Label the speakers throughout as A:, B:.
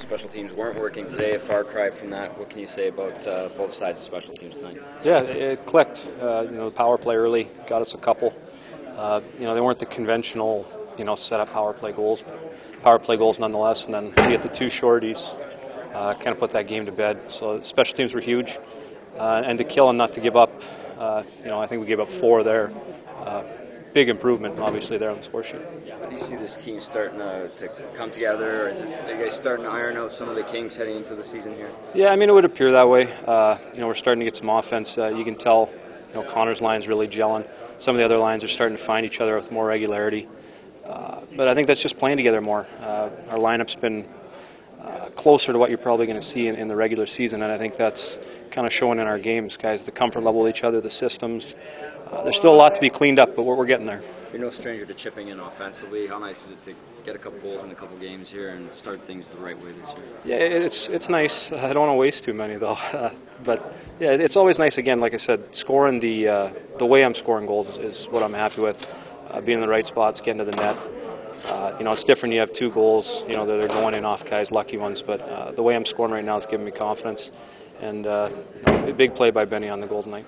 A: Special teams weren't working today, a far cry from that. What can you say about uh, both sides of special teams tonight?
B: Yeah, it clicked. Uh, you know, the power play early got us a couple. Uh, you know, they weren't the conventional, you know, set up power play goals, power play goals nonetheless. And then to get the two shorties, uh, kind of put that game to bed. So special teams were huge, uh, and to kill and not to give up. Uh, you know, I think we gave up four there big improvement, obviously, there on the score sheet.
A: How do you see this team starting to, to come together? Or is it, are you guys starting to iron out some of the kinks heading into the season here?
B: Yeah, I mean, it would appear that way. Uh, you know, we're starting to get some offense. Uh, you can tell, you know, Connor's line's really gelling. Some of the other lines are starting to find each other with more regularity. Uh, but I think that's just playing together more. Uh, our lineup's been uh, closer to what you're probably going to see in, in the regular season, and I think that's kind of showing in our games, guys. The comfort level with each other, the systems. Uh, there's still a lot to be cleaned up, but we're, we're, getting there.
A: You're no stranger to chipping in offensively. How nice is it to get a couple goals in a couple games here and start things the right way this year?
B: Yeah, it's it's nice. I don't want to waste too many though, uh, but yeah, it's always nice. Again, like I said, scoring the uh, the way I'm scoring goals is, is what I'm happy with. Uh, being in the right spots, getting to the net. Uh, you know, it's different. You have two goals. You know, they're going in off guys, lucky ones. But uh, the way I'm scoring right now is giving me confidence. And a big play by Benny on the Golden tonight.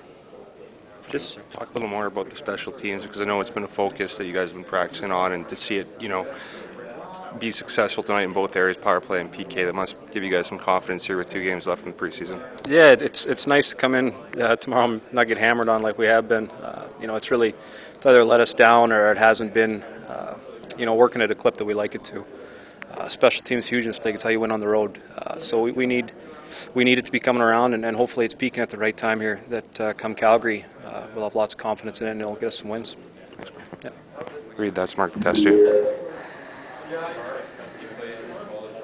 C: Just talk a little more about the special teams because I know it's been a focus that you guys have been practicing on, and to see it, you know, be successful tonight in both areas, power play and PK, that must give you guys some confidence here with two games left in the preseason.
B: Yeah, it's it's nice to come in uh, tomorrow and not get hammered on like we have been. Uh, you know, it's really it's either let us down or it hasn't been, uh, you know, working at a clip that we like it to. Uh, special teams huge in this league. It's how you win on the road. Uh, so we, we need we need it to be coming around, and, and hopefully it's peaking at the right time here. That uh, come Calgary, uh, we'll have lots of confidence in it, and it'll get us some wins. Yeah.
C: Agreed. That's Mark Testu.